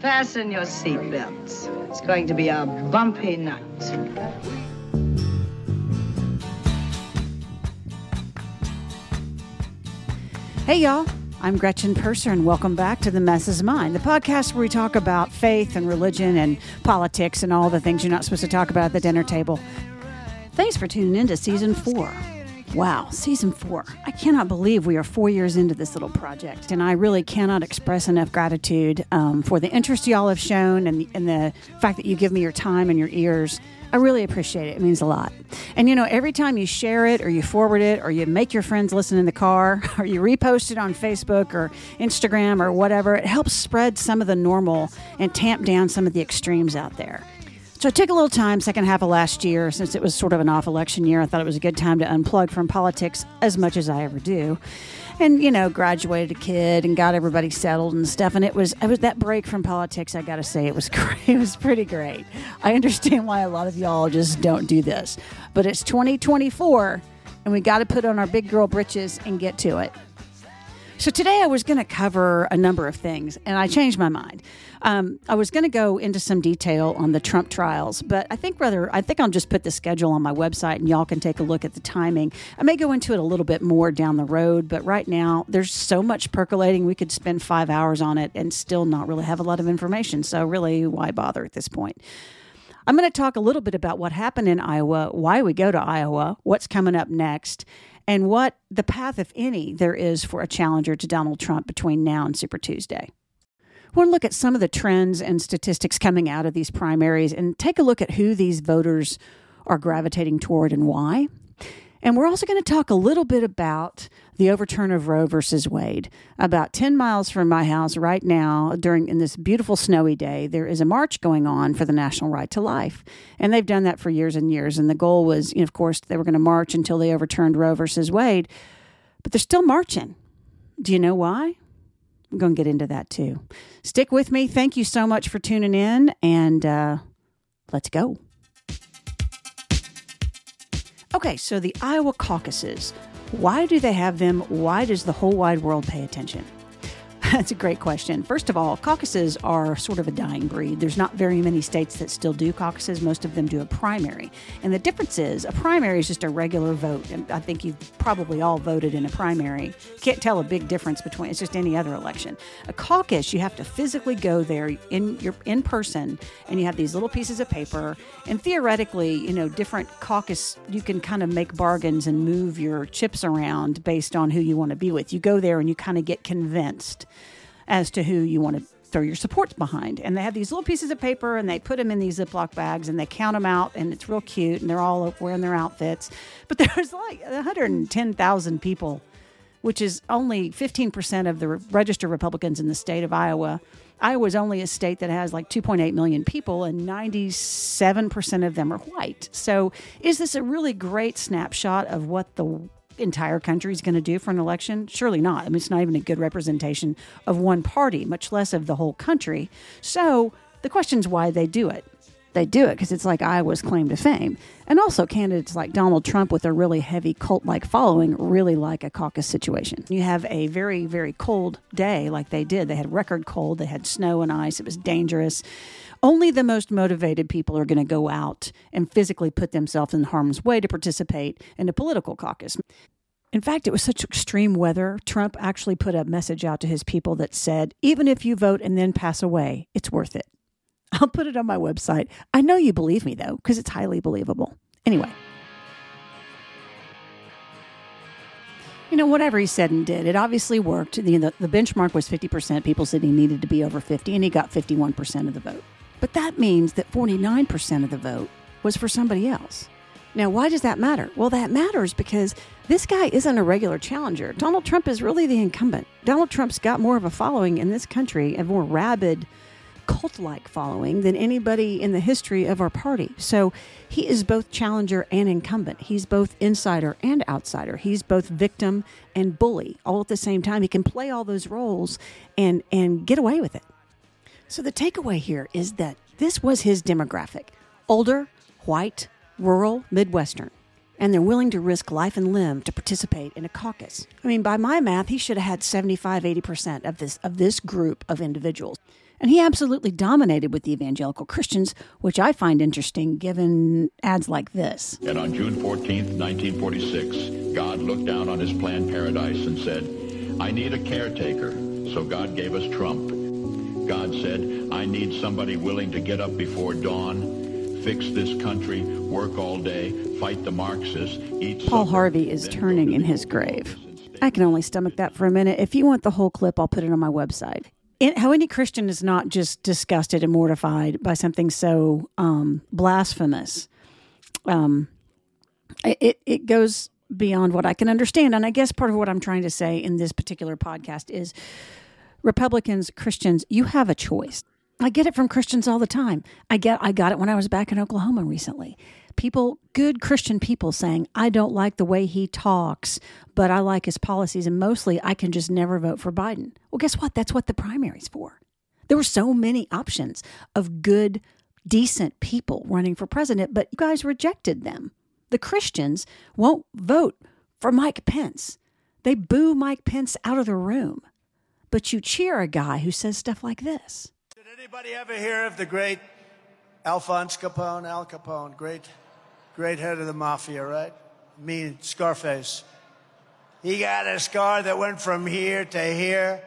Fasten your seatbelts. It's going to be a bumpy night. Hey, y'all. I'm Gretchen Purser, and welcome back to The Mess is Mine, the podcast where we talk about faith and religion and politics and all the things you're not supposed to talk about at the dinner table. Thanks for tuning in to season four. Wow, season four. I cannot believe we are four years into this little project, and I really cannot express enough gratitude um, for the interest y'all have shown and, and the fact that you give me your time and your ears. I really appreciate it. It means a lot. And you know, every time you share it or you forward it or you make your friends listen in the car or you repost it on Facebook or Instagram or whatever, it helps spread some of the normal and tamp down some of the extremes out there. So I took a little time, second half of last year, since it was sort of an off election year. I thought it was a good time to unplug from politics as much as I ever do. And, you know, graduated a kid and got everybody settled and stuff. And it was, it was that break from politics, I got to say, it was great. It was pretty great. I understand why a lot of y'all just don't do this. But it's 2024, and we got to put on our big girl britches and get to it. So today I was going to cover a number of things, and I changed my mind. Um, I was going to go into some detail on the Trump trials, but I think rather I think I'll just put the schedule on my website, and y'all can take a look at the timing. I may go into it a little bit more down the road, but right now there's so much percolating. We could spend five hours on it and still not really have a lot of information. So really, why bother at this point? I'm going to talk a little bit about what happened in Iowa, why we go to Iowa, what's coming up next, and what the path, if any, there is for a challenger to Donald Trump between now and Super Tuesday. I want to look at some of the trends and statistics coming out of these primaries and take a look at who these voters are gravitating toward and why. And we're also going to talk a little bit about the overturn of Roe versus Wade. About 10 miles from my house right now, during in this beautiful snowy day, there is a march going on for the national right to life. And they've done that for years and years. And the goal was, you know, of course, they were going to march until they overturned Roe versus Wade. But they're still marching. Do you know why? I'm going to get into that too. Stick with me. Thank you so much for tuning in, and uh, let's go. Okay, so the Iowa caucuses. Why do they have them? Why does the whole wide world pay attention? That's a great question. First of all, caucuses are sort of a dying breed. There's not very many states that still do caucuses. Most of them do a primary. And the difference is a primary is just a regular vote. And I think you've probably all voted in a primary. Can't tell a big difference between it's just any other election. A caucus, you have to physically go there in your in person and you have these little pieces of paper and theoretically, you know, different caucus you can kind of make bargains and move your chips around based on who you want to be with. You go there and you kind of get convinced as to who you want to throw your supports behind. And they have these little pieces of paper and they put them in these Ziploc bags and they count them out and it's real cute and they're all wearing their outfits. But there's like 110,000 people, which is only 15% of the registered Republicans in the state of Iowa. Iowa is only a state that has like 2.8 million people, and 97% of them are white. So, is this a really great snapshot of what the entire country is going to do for an election? Surely not. I mean, it's not even a good representation of one party, much less of the whole country. So the question is why they do it. They do it because it's like Iowa's claim to fame. And also, candidates like Donald Trump with a really heavy cult like following really like a caucus situation. You have a very, very cold day like they did. They had record cold, they had snow and ice, it was dangerous. Only the most motivated people are going to go out and physically put themselves in harm's way to participate in a political caucus. In fact, it was such extreme weather, Trump actually put a message out to his people that said, even if you vote and then pass away, it's worth it. I'll put it on my website. I know you believe me, though, because it's highly believable. Anyway. You know, whatever he said and did, it obviously worked. The, the, the benchmark was 50%. People said he needed to be over 50, and he got 51% of the vote. But that means that 49% of the vote was for somebody else. Now, why does that matter? Well, that matters because this guy isn't a regular challenger. Donald Trump is really the incumbent. Donald Trump's got more of a following in this country, a more rabid, cult like following than anybody in the history of our party. So he is both challenger and incumbent. He's both insider and outsider. He's both victim and bully all at the same time. He can play all those roles and, and get away with it. So the takeaway here is that this was his demographic older, white, rural, Midwestern. and they're willing to risk life and limb to participate in a caucus. I mean, by my math, he should have had 75, 80% of this of this group of individuals. And he absolutely dominated with the evangelical Christians, which I find interesting given ads like this. And on June 14, 1946, God looked down on his planned paradise and said, I need a caretaker. So God gave us Trump. God said, I need somebody willing to get up before dawn, fix this country, work all day, fight the Marxists, eat Paul supper, Harvey is turning in his grave. office and stay I can only stomach that for a minute. If you want the whole clip, I'll put it on my website. How any Christian is not just disgusted and mortified by something so um, blasphemous. Um, it it goes beyond what I can understand, and I guess part of what I'm trying to say in this particular podcast is Republicans, Christians, you have a choice. I get it from Christians all the time. I get I got it when I was back in Oklahoma recently. People, good Christian people saying, "I don't like the way he talks, but I like his policies and mostly I can just never vote for Biden." Well, guess what? That's what the primary's for. There were so many options of good, decent people running for president, but you guys rejected them. The Christians won't vote for Mike Pence. They boo Mike Pence out of the room. But you cheer a guy who says stuff like this. Did anybody ever hear of the great Alphonse Capone? Al Capone, great, great head of the mafia, right? Mean Scarface. He got a scar that went from here to here,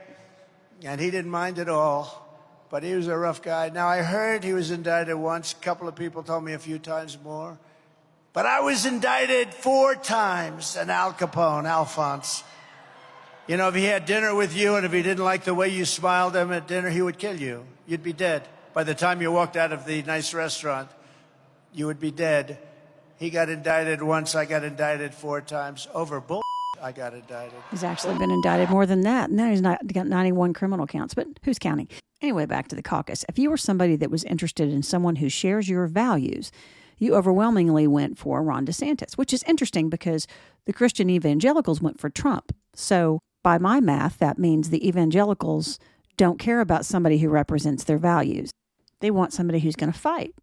and he didn't mind at all. But he was a rough guy. Now I heard he was indicted once. A couple of people told me a few times more. But I was indicted four times, and Al Capone, Alphonse. You know, if he had dinner with you and if he didn't like the way you smiled at him at dinner, he would kill you. You'd be dead. By the time you walked out of the nice restaurant, you would be dead. He got indicted once, I got indicted four times. Over bull, I got indicted. He's actually been indicted more than that. Now he's not got 91 criminal counts, but who's counting? Anyway, back to the caucus. If you were somebody that was interested in someone who shares your values, you overwhelmingly went for Ron DeSantis, which is interesting because the Christian evangelicals went for Trump. So, by my math, that means the evangelicals don't care about somebody who represents their values. They want somebody who's going to fight.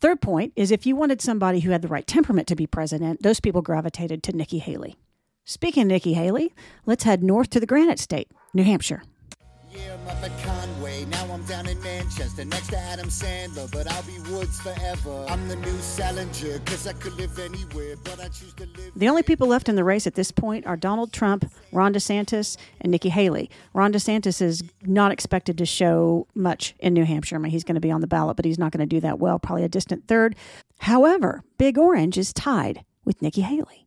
Third point is if you wanted somebody who had the right temperament to be president, those people gravitated to Nikki Haley. Speaking of Nikki Haley, let's head north to the Granite State, New Hampshire. Up at Conway. Now I'm down in Manchester next to Adam Sandler, but I'll be Woods forever. I'm the new Salinger, cause I could live anywhere, but I choose to live. The only people left in the race at this point are Donald Trump, Ron DeSantis, and Nikki Haley. Ron DeSantis is not expected to show much in New Hampshire. I mean, he's going to be on the ballot, but he's not going to do that well, probably a distant third. However, Big Orange is tied with Nikki Haley.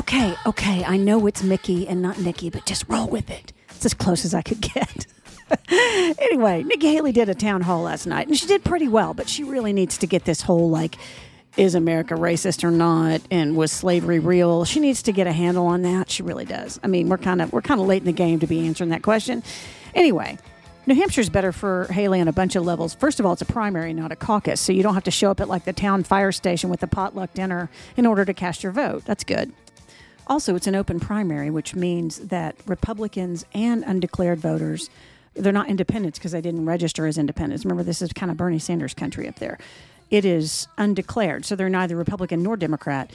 Okay, okay, I know it's Mickey and not Nikki, but just roll with it. It's as close as I could get. anyway, Nikki Haley did a town hall last night, and she did pretty well, but she really needs to get this whole like, is America racist or not, and was slavery real? She needs to get a handle on that. She really does. I mean, we're kind of we're kind of late in the game to be answering that question. Anyway. New Hampshire's better for Haley on a bunch of levels. First of all, it's a primary, not a caucus, so you don't have to show up at like the town fire station with a potluck dinner in order to cast your vote. That's good. Also, it's an open primary, which means that Republicans and undeclared voters, they're not independents because they didn't register as independents. Remember, this is kind of Bernie Sanders country up there. It is undeclared, so they're neither Republican nor Democrat.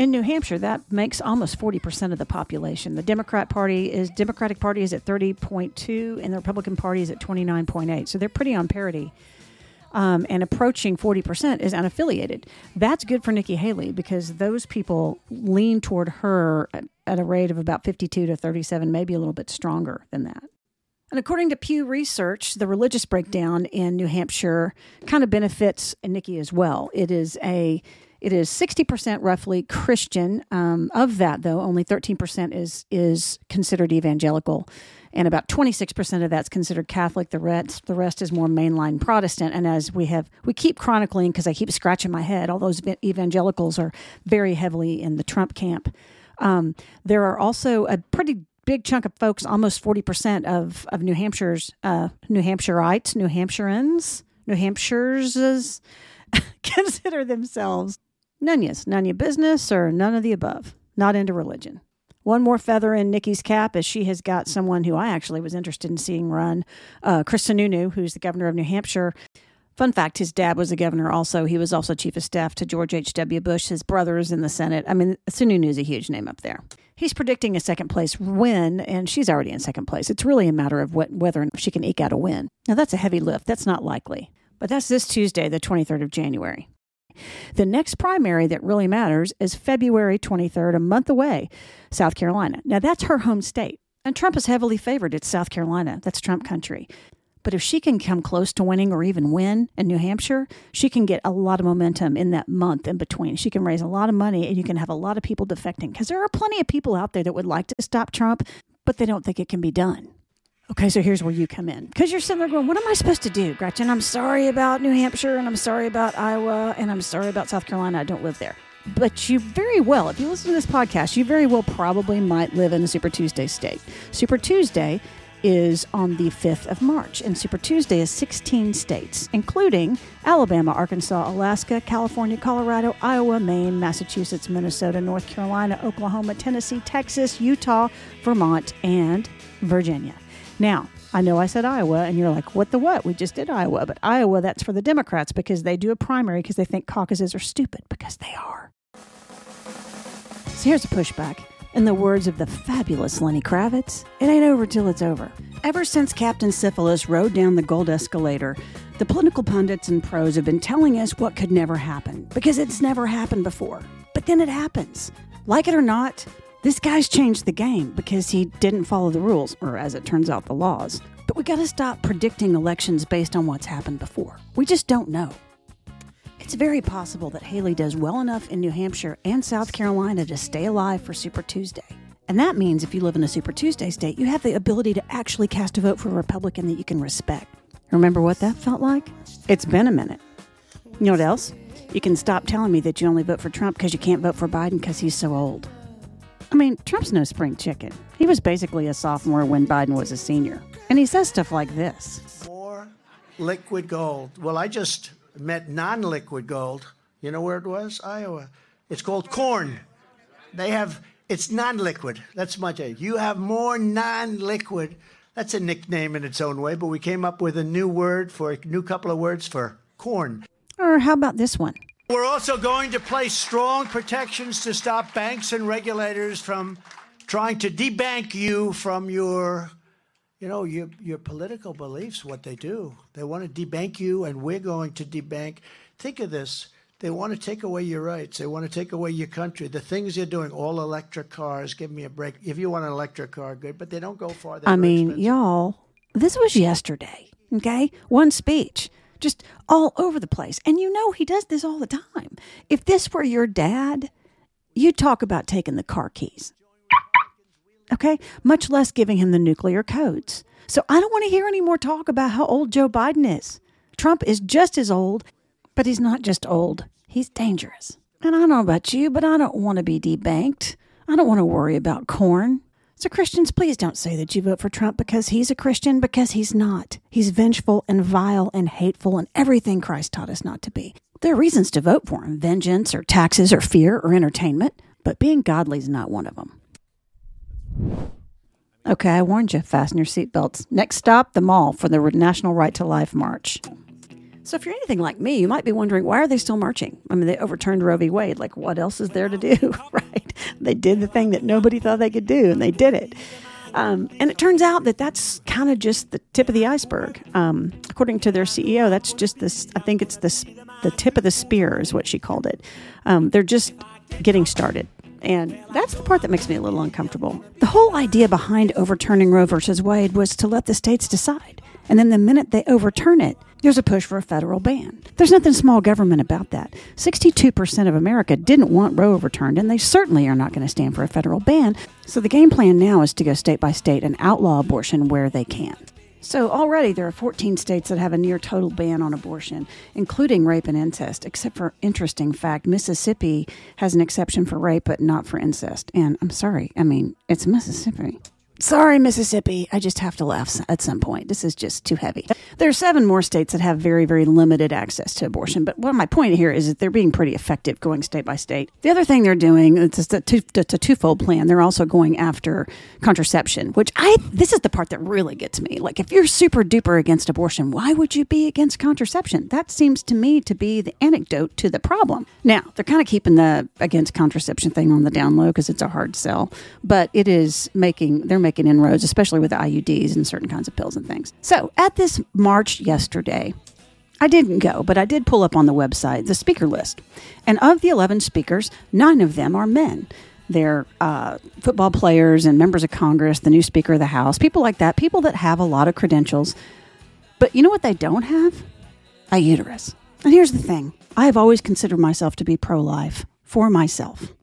In New Hampshire, that makes almost 40% of the population. The Democrat Party is Democratic Party is at 30.2 and the Republican Party is at 29.8. So they're pretty on parity um, and approaching 40% is unaffiliated. That's good for Nikki Haley because those people lean toward her at, a rate of about 52 to 37, maybe a little bit stronger than that. And according to Pew Research, the religious breakdown in New Hampshire kind of benefits Nikki as well. It is a it is 60% roughly Christian. Um, of that, though, only 13% is is considered evangelical, and about 26% of that's considered Catholic. The rest, the rest is more mainline Protestant. And as we have, we keep chronicling because I keep scratching my head. All those evangelicals are very heavily in the Trump camp. Um, there are also a pretty big chunk of folks, almost 40% of, of New Hampshire's, uh, New Hampshireites, New Hampshireans, New Hampshires consider themselves nunyas, nunya business, or none of the above, not into religion. One more feather in Nikki's cap is she has got someone who I actually was interested in seeing run, uh, Chris Sununu, who's the governor of New Hampshire. Fun fact his dad was a governor also. He was also chief of staff to George H.W. Bush. His brother is in the Senate. I mean, Sununu is a huge name up there. He's predicting a second place win, and she's already in second place. It's really a matter of what, whether she can eke out a win. Now, that's a heavy lift. That's not likely. But that's this Tuesday, the 23rd of January. The next primary that really matters is February 23rd, a month away, South Carolina. Now, that's her home state. And Trump is heavily favored. It's South Carolina. That's Trump country. But if she can come close to winning or even win in New Hampshire, she can get a lot of momentum in that month in between. She can raise a lot of money and you can have a lot of people defecting because there are plenty of people out there that would like to stop Trump, but they don't think it can be done. Okay, so here's where you come in. Because you're sitting there going, What am I supposed to do, Gretchen? I'm sorry about New Hampshire and I'm sorry about Iowa and I'm sorry about South Carolina. I don't live there. But you very well, if you listen to this podcast, you very well probably might live in a Super Tuesday state. Super Tuesday is on the 5th of March, and Super Tuesday is 16 states, including Alabama, Arkansas, Alaska, California, Colorado, Iowa, Maine, Massachusetts, Minnesota, North Carolina, Oklahoma, Tennessee, Texas, Utah, Vermont, and Virginia. Now, I know I said Iowa, and you're like, what the what? We just did Iowa. But Iowa, that's for the Democrats because they do a primary because they think caucuses are stupid because they are. So here's a pushback. In the words of the fabulous Lenny Kravitz, it ain't over till it's over. Ever since Captain Syphilis rode down the gold escalator, the political pundits and pros have been telling us what could never happen because it's never happened before. But then it happens. Like it or not, this guy's changed the game because he didn't follow the rules, or as it turns out, the laws. But we gotta stop predicting elections based on what's happened before. We just don't know. It's very possible that Haley does well enough in New Hampshire and South Carolina to stay alive for Super Tuesday. And that means if you live in a Super Tuesday state, you have the ability to actually cast a vote for a Republican that you can respect. Remember what that felt like? It's been a minute. You know what else? You can stop telling me that you only vote for Trump because you can't vote for Biden because he's so old. I mean, Trump's no spring chicken. He was basically a sophomore when Biden was a senior. And he says stuff like this More liquid gold. Well, I just met non liquid gold. You know where it was? Iowa. It's called corn. They have, it's non liquid. That's much. You have more non liquid. That's a nickname in its own way, but we came up with a new word for a new couple of words for corn. Or how about this one? We're also going to place strong protections to stop banks and regulators from trying to debank you from your you know, your, your political beliefs, what they do. They want to debank you, and we're going to debank. Think of this. They want to take away your rights. They want to take away your country. The things you're doing, all electric cars, give me a break. If you want an electric car, good, but they don't go far. They're I mean, expensive. y'all, this was yesterday, okay? One speech, just all over the place. And you know, he does this all the time. If this were your dad, you'd talk about taking the car keys, okay? Much less giving him the nuclear codes. So I don't want to hear any more talk about how old Joe Biden is. Trump is just as old, but he's not just old, he's dangerous. And I don't know about you, but I don't want to be debanked. I don't want to worry about corn. So, Christians, please don't say that you vote for Trump because he's a Christian, because he's not. He's vengeful and vile and hateful and everything Christ taught us not to be. There are reasons to vote for him vengeance or taxes or fear or entertainment, but being godly is not one of them. Okay, I warned you. Fasten your seatbelts. Next stop, the mall for the National Right to Life March. So, if you're anything like me, you might be wondering why are they still marching? I mean, they overturned Roe v. Wade. Like, what else is there to do, right? They did the thing that nobody thought they could do, and they did it. Um, and it turns out that that's kind of just the tip of the iceberg. Um, according to their CEO, that's just this. I think it's this. The tip of the spear is what she called it. Um, they're just getting started. And that's the part that makes me a little uncomfortable. The whole idea behind overturning Roe versus Wade was to let the states decide. And then the minute they overturn it, there's a push for a federal ban. There's nothing small government about that. 62% of America didn't want Roe overturned, and they certainly are not going to stand for a federal ban. So the game plan now is to go state by state and outlaw abortion where they can. So already there are 14 states that have a near total ban on abortion, including rape and incest, except for interesting fact, Mississippi has an exception for rape but not for incest. And I'm sorry, I mean, it's Mississippi. Sorry, Mississippi. I just have to laugh at some point. This is just too heavy. There are seven more states that have very, very limited access to abortion. But what my point here is that they're being pretty effective going state by state. The other thing they're doing, it's a, two, it's a twofold plan. They're also going after contraception, which I, this is the part that really gets me. Like, if you're super duper against abortion, why would you be against contraception? That seems to me to be the anecdote to the problem. Now, they're kind of keeping the against contraception thing on the down low because it's a hard sell, but it is making, they're making inroads, especially with IUDs and certain kinds of pills and things. So at this march yesterday, I didn't go, but I did pull up on the website the speaker list. And of the 11 speakers, nine of them are men. They're uh, football players and members of Congress, the new Speaker of the House, people like that, people that have a lot of credentials. But you know what they don't have? A uterus. And here's the thing I have always considered myself to be pro life for myself.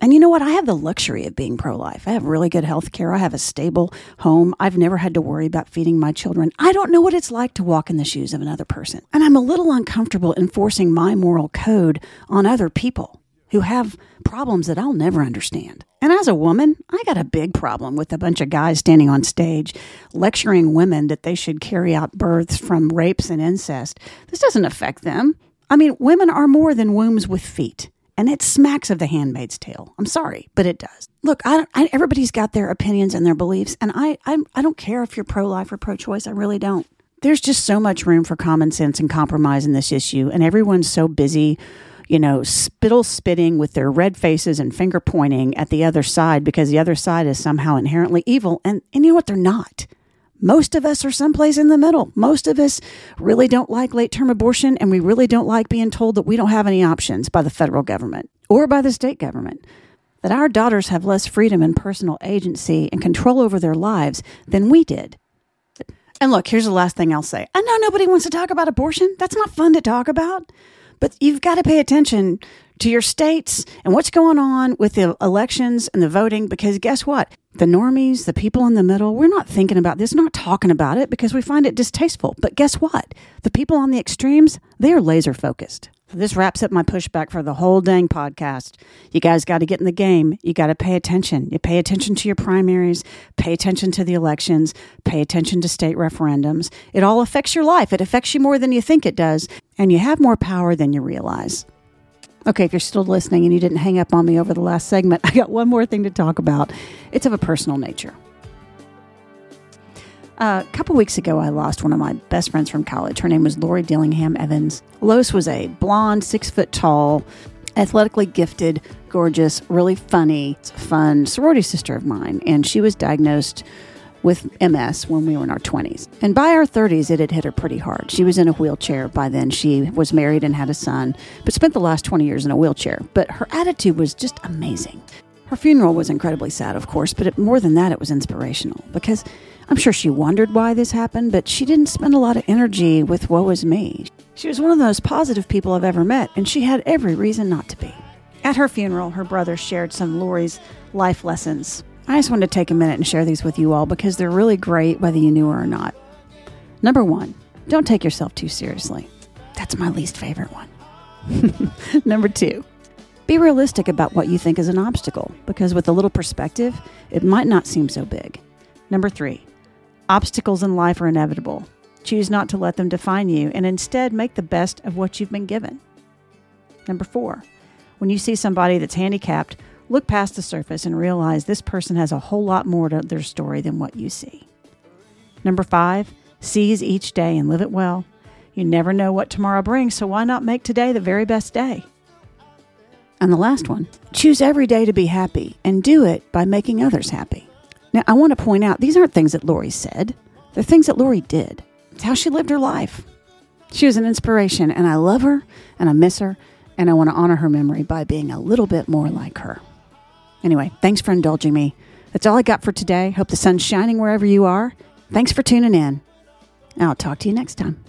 And you know what? I have the luxury of being pro life. I have really good health care. I have a stable home. I've never had to worry about feeding my children. I don't know what it's like to walk in the shoes of another person. And I'm a little uncomfortable enforcing my moral code on other people who have problems that I'll never understand. And as a woman, I got a big problem with a bunch of guys standing on stage lecturing women that they should carry out births from rapes and incest. This doesn't affect them. I mean, women are more than wombs with feet and it smacks of the handmaid's tale. I'm sorry, but it does. Look, I, I, everybody's got their opinions and their beliefs, and I, I, I don't care if you're pro life or pro choice. I really don't. There's just so much room for common sense and compromise in this issue, and everyone's so busy, you know, spittle spitting with their red faces and finger pointing at the other side because the other side is somehow inherently evil, and, and you know what? They're not. Most of us are someplace in the middle. Most of us really don't like late term abortion, and we really don't like being told that we don't have any options by the federal government or by the state government. That our daughters have less freedom and personal agency and control over their lives than we did. And look, here's the last thing I'll say. I know nobody wants to talk about abortion. That's not fun to talk about. But you've got to pay attention to your states and what's going on with the elections and the voting because guess what? The normies, the people in the middle, we're not thinking about this, not talking about it because we find it distasteful. But guess what? The people on the extremes, they are laser focused. This wraps up my pushback for the whole dang podcast. You guys got to get in the game. You got to pay attention. You pay attention to your primaries, pay attention to the elections, pay attention to state referendums. It all affects your life. It affects you more than you think it does, and you have more power than you realize. Okay, if you're still listening and you didn't hang up on me over the last segment, I got one more thing to talk about. It's of a personal nature. Uh, a couple weeks ago, I lost one of my best friends from college. Her name was Lori Dillingham Evans. Lori was a blonde, six foot tall, athletically gifted, gorgeous, really funny, fun sorority sister of mine. And she was diagnosed with MS when we were in our 20s. And by our 30s, it had hit her pretty hard. She was in a wheelchair by then. She was married and had a son, but spent the last 20 years in a wheelchair. But her attitude was just amazing. Her funeral was incredibly sad, of course, but it, more than that, it was inspirational because I'm sure she wondered why this happened, but she didn't spend a lot of energy with woe is me. She was one of the most positive people I've ever met, and she had every reason not to be. At her funeral, her brother shared some Lori's life lessons I just wanted to take a minute and share these with you all because they're really great whether you knew her or not. Number one, don't take yourself too seriously. That's my least favorite one. Number two, be realistic about what you think is an obstacle because with a little perspective, it might not seem so big. Number three, obstacles in life are inevitable. Choose not to let them define you and instead make the best of what you've been given. Number four, when you see somebody that's handicapped, Look past the surface and realize this person has a whole lot more to their story than what you see. Number five, seize each day and live it well. You never know what tomorrow brings, so why not make today the very best day? And the last one, choose every day to be happy and do it by making others happy. Now, I want to point out these aren't things that Lori said, they're things that Lori did. It's how she lived her life. She was an inspiration, and I love her and I miss her, and I want to honor her memory by being a little bit more like her. Anyway, thanks for indulging me. That's all I got for today. Hope the sun's shining wherever you are. Thanks for tuning in. I'll talk to you next time.